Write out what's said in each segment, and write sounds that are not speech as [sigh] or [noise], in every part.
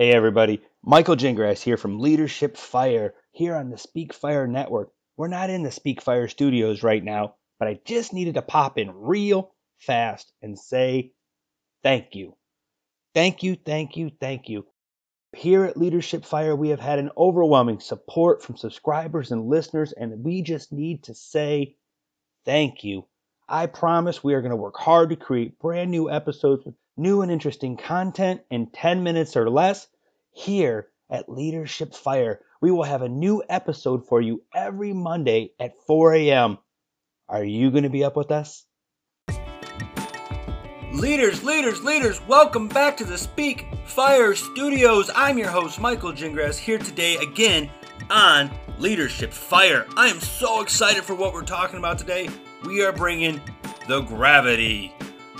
Hey everybody, Michael Gingrass here from Leadership Fire here on the Speak Fire Network. We're not in the Speak Fire studios right now, but I just needed to pop in real fast and say thank you. Thank you, thank you, thank you. Here at Leadership Fire, we have had an overwhelming support from subscribers and listeners, and we just need to say thank you. I promise we are going to work hard to create brand new episodes with new and interesting content in 10 minutes or less. Here at Leadership Fire, we will have a new episode for you every Monday at 4 a.m. Are you going to be up with us? Leaders, leaders, leaders, welcome back to the Speak Fire Studios. I'm your host, Michael Gingrass, here today again on Leadership Fire. I am so excited for what we're talking about today. We are bringing the gravity,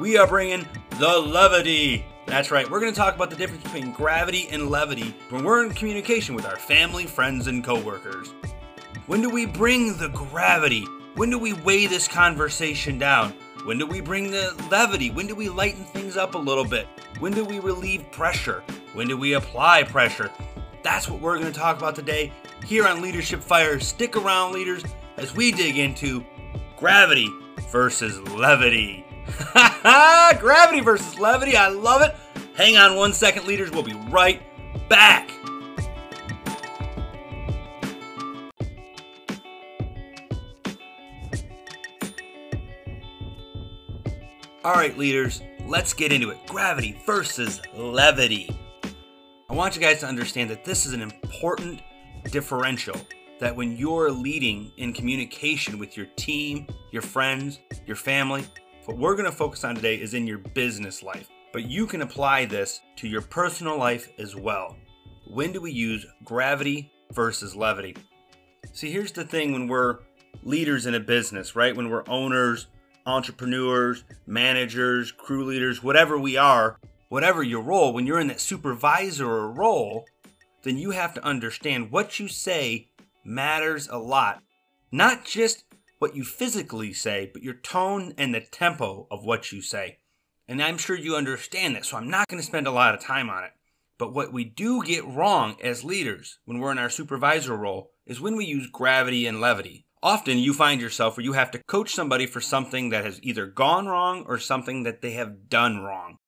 we are bringing the levity. That's right, we're going to talk about the difference between gravity and levity when we're in communication with our family, friends, and coworkers. When do we bring the gravity? When do we weigh this conversation down? When do we bring the levity? When do we lighten things up a little bit? When do we relieve pressure? When do we apply pressure? That's what we're going to talk about today here on Leadership Fire. Stick around, leaders, as we dig into gravity versus levity. [laughs] gravity versus levity, I love it. Hang on one second, leaders. We'll be right back. All right, leaders, let's get into it. Gravity versus levity. I want you guys to understand that this is an important differential. That when you're leading in communication with your team, your friends, your family, what we're going to focus on today is in your business life. But you can apply this to your personal life as well. When do we use gravity versus levity? See, here's the thing when we're leaders in a business, right? When we're owners, entrepreneurs, managers, crew leaders, whatever we are, whatever your role, when you're in that supervisor role, then you have to understand what you say matters a lot. Not just what you physically say, but your tone and the tempo of what you say. And I'm sure you understand that, so I'm not going to spend a lot of time on it. But what we do get wrong as leaders when we're in our supervisor role is when we use gravity and levity. Often you find yourself where you have to coach somebody for something that has either gone wrong or something that they have done wrong.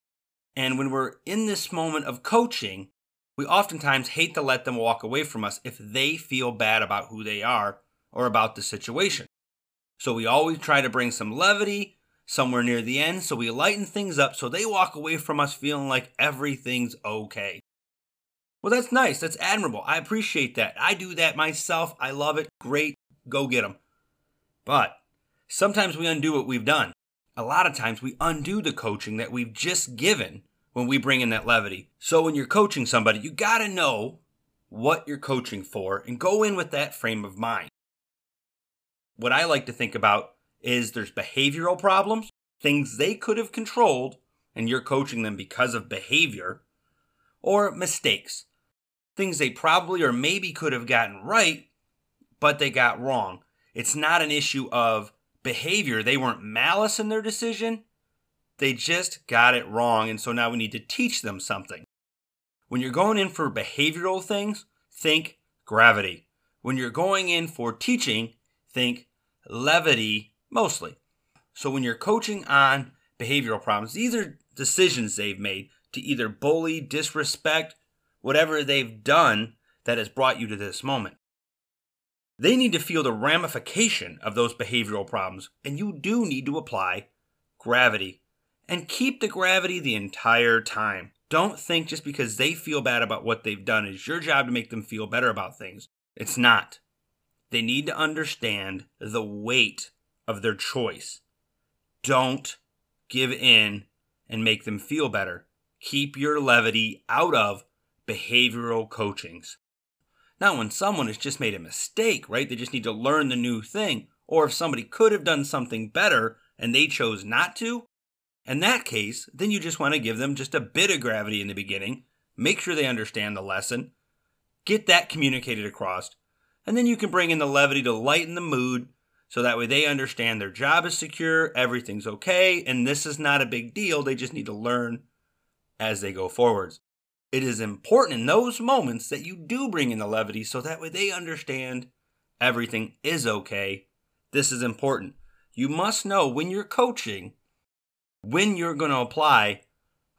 And when we're in this moment of coaching, we oftentimes hate to let them walk away from us if they feel bad about who they are or about the situation. So we always try to bring some levity somewhere near the end so we lighten things up so they walk away from us feeling like everything's okay. Well, that's nice. That's admirable. I appreciate that. I do that myself. I love it. Great go get them. But sometimes we undo what we've done. A lot of times we undo the coaching that we've just given when we bring in that levity. So when you're coaching somebody, you got to know what you're coaching for and go in with that frame of mind. What I like to think about is there's behavioral problems, things they could have controlled, and you're coaching them because of behavior, or mistakes, things they probably or maybe could have gotten right, but they got wrong. It's not an issue of behavior. They weren't malice in their decision. They just got it wrong. And so now we need to teach them something. When you're going in for behavioral things, think gravity. When you're going in for teaching, think levity mostly. So when you're coaching on behavioral problems, these are decisions they've made to either bully, disrespect, whatever they've done that has brought you to this moment. They need to feel the ramification of those behavioral problems, and you do need to apply gravity. And keep the gravity the entire time. Don't think just because they feel bad about what they've done, it's your job to make them feel better about things. It's not. They need to understand the weight of their choice. Don't give in and make them feel better. Keep your levity out of behavioral coachings. Now, when someone has just made a mistake, right, they just need to learn the new thing. Or if somebody could have done something better and they chose not to, in that case, then you just want to give them just a bit of gravity in the beginning, make sure they understand the lesson, get that communicated across, and then you can bring in the levity to lighten the mood so that way they understand their job is secure, everything's okay, and this is not a big deal. They just need to learn as they go forwards. it is important in those moments that you do bring in the levity so that way they understand everything is okay. This is important. You must know when you're coaching when you're going to apply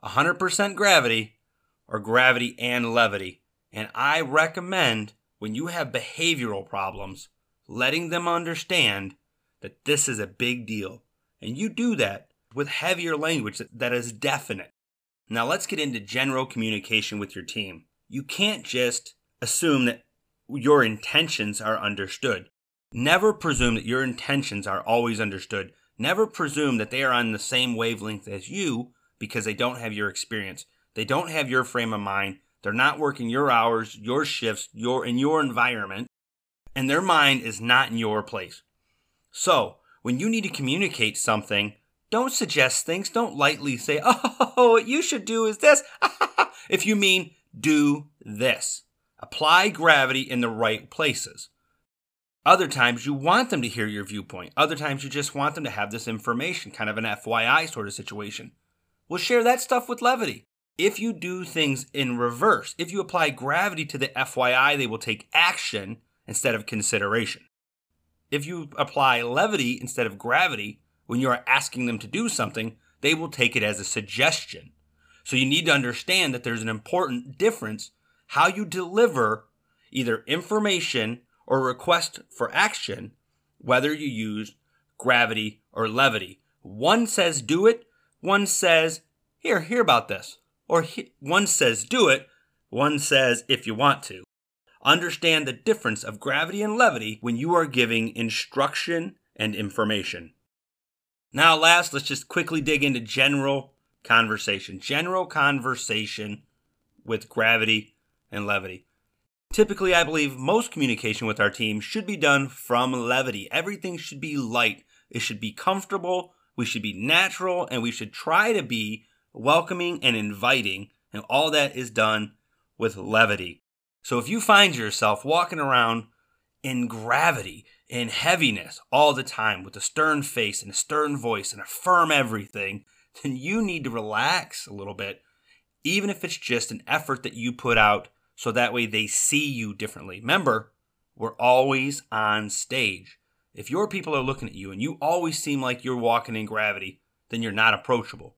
100% gravity or gravity and levity. And I recommend when you have behavioral problems, letting them understand that this is a big deal. And you do that with heavier language that is definite. Now let's get into general communication with your team. You can't just assume that your intentions are understood. Never presume that your intentions are always understood. Never presume that they are on the same wavelength as you because they don't have your experience. They don't have your frame of mind. They're not working your hours, your shifts, your in your environment, and their mind is not in your place. So, when you need to communicate something, don't suggest things. Don't lightly say, [laughs] oh, what you should do is this. [laughs] if you mean do this, apply gravity in the right places. Other times you want them to hear your viewpoint. Other times you just want them to have this information, kind of an FYI sort of situation. We'll share that stuff with levity. If you do things in reverse, if you apply gravity to the FYI, they will take action instead of consideration. If you apply levity instead of gravity when you are asking them to do something, they will take it as a suggestion. So you need to understand that there's an important difference how you deliver either information or request for action, whether you use gravity or levity. One says do it, one says, here, hear about this. Or he, one says do it, one says if you want to. Understand the difference of gravity and levity when you are giving instruction and information. Now, last, let's just quickly dig into general conversation. General conversation with gravity and levity. Typically, I believe most communication with our team should be done from levity. Everything should be light, it should be comfortable, we should be natural, and we should try to be welcoming and inviting. And all that is done with levity. So if you find yourself walking around in gravity, in heaviness all the time with a stern face and a stern voice and a firm everything, then you need to relax a little bit, even if it's just an effort that you put out so that way they see you differently. Remember, we're always on stage. If your people are looking at you and you always seem like you're walking in gravity, then you're not approachable.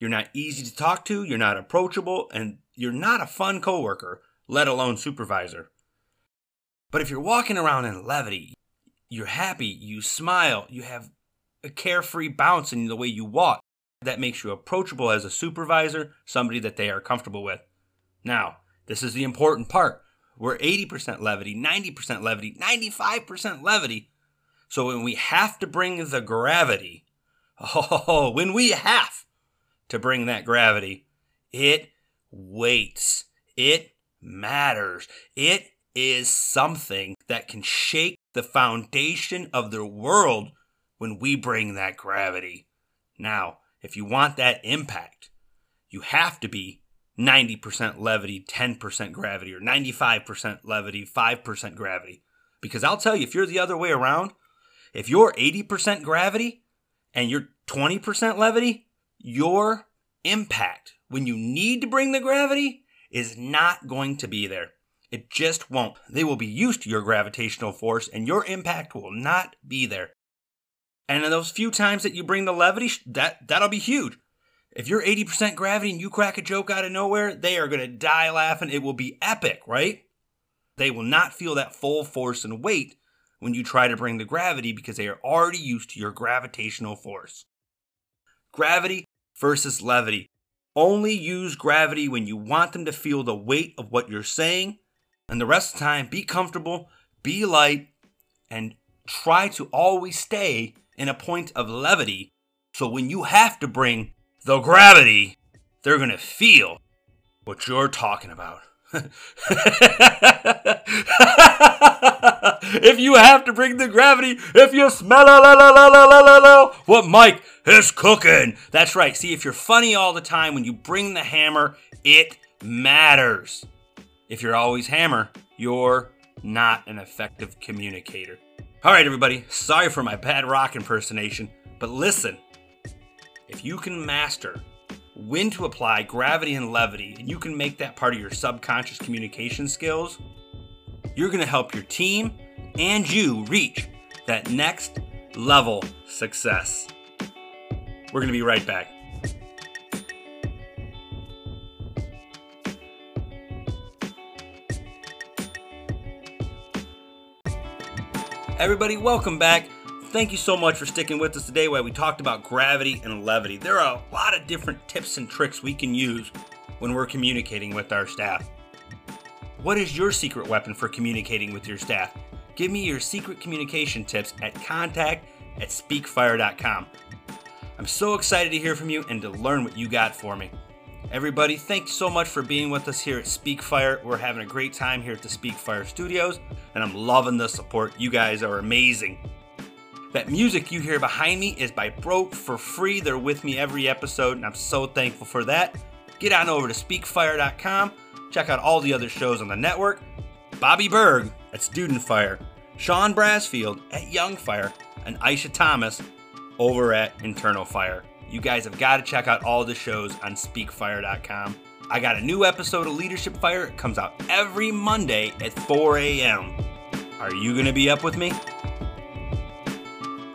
You're not easy to talk to, you're not approachable, and you're not a fun coworker, let alone supervisor. But if you're walking around in levity, you're happy, you smile, you have a carefree bounce in the way you walk, that makes you approachable as a supervisor, somebody that they are comfortable with. Now, this is the important part. We're 80% levity, 90% levity, 95% levity. So when we have to bring the gravity, [laughs] oh, when we have to bring that gravity. It weights. It matters. It is something that can shake the foundation of the world when we bring that gravity. Now, if you want that impact, you have to be 90% levity, 10% gravity, or 95% levity, 5% gravity. Because I'll tell you, if you're the other way around, if you're 80% gravity and you're 20% levity, your impact when you need to bring the gravity is not going to be there. It just won't. They will be used to your gravitational force and your impact will not be there. And in those few times that you bring the levity, that that'll be huge. If you're 80% gravity and you crack a joke out of nowhere, they are going to die laughing. It will be epic, right? They will not feel that full force and weight when you try to bring the gravity because they are already used to your gravitational force. Gravity versus levity. Only use gravity when you want them to feel the weight of what you're saying, and the rest of the time, be comfortable, be light, and try to always stay in a point of levity. So when you have to bring the gravity, they're going to feel what you're talking about. [laughs] if you have to bring the gravity, if you smell what Mike is cooking. That's right. See, if you're funny all the time, when you bring the hammer, it matters. If you're always hammer, you're not an effective communicator. All right, everybody. Sorry for my bad rock impersonation, but listen. If you can master when to apply gravity and levity, and you can make that part of your subconscious communication skills, you're going to help your team and you reach that next level success. We're going to be right back. Everybody, welcome back. Thank you so much for sticking with us today while we talked about gravity and levity. There are a lot of different tips and tricks we can use when we're communicating with our staff. What is your secret weapon for communicating with your staff? Give me your secret communication tips at contact at speakfire.com. I'm so excited to hear from you and to learn what you got for me. Everybody, thanks so much for being with us here at Speakfire. We're having a great time here at the Speakfire studios, and I'm loving the support. You guys are amazing. That music you hear behind me is by Broke for free. They're with me every episode, and I'm so thankful for that. Get on over to speakfire.com, check out all the other shows on the network. Bobby Berg at Student Fire, Sean Brasfield at Young Fire, and Aisha Thomas over at Internal Fire. You guys have got to check out all the shows on speakfire.com. I got a new episode of Leadership Fire. It comes out every Monday at 4 a.m. Are you going to be up with me?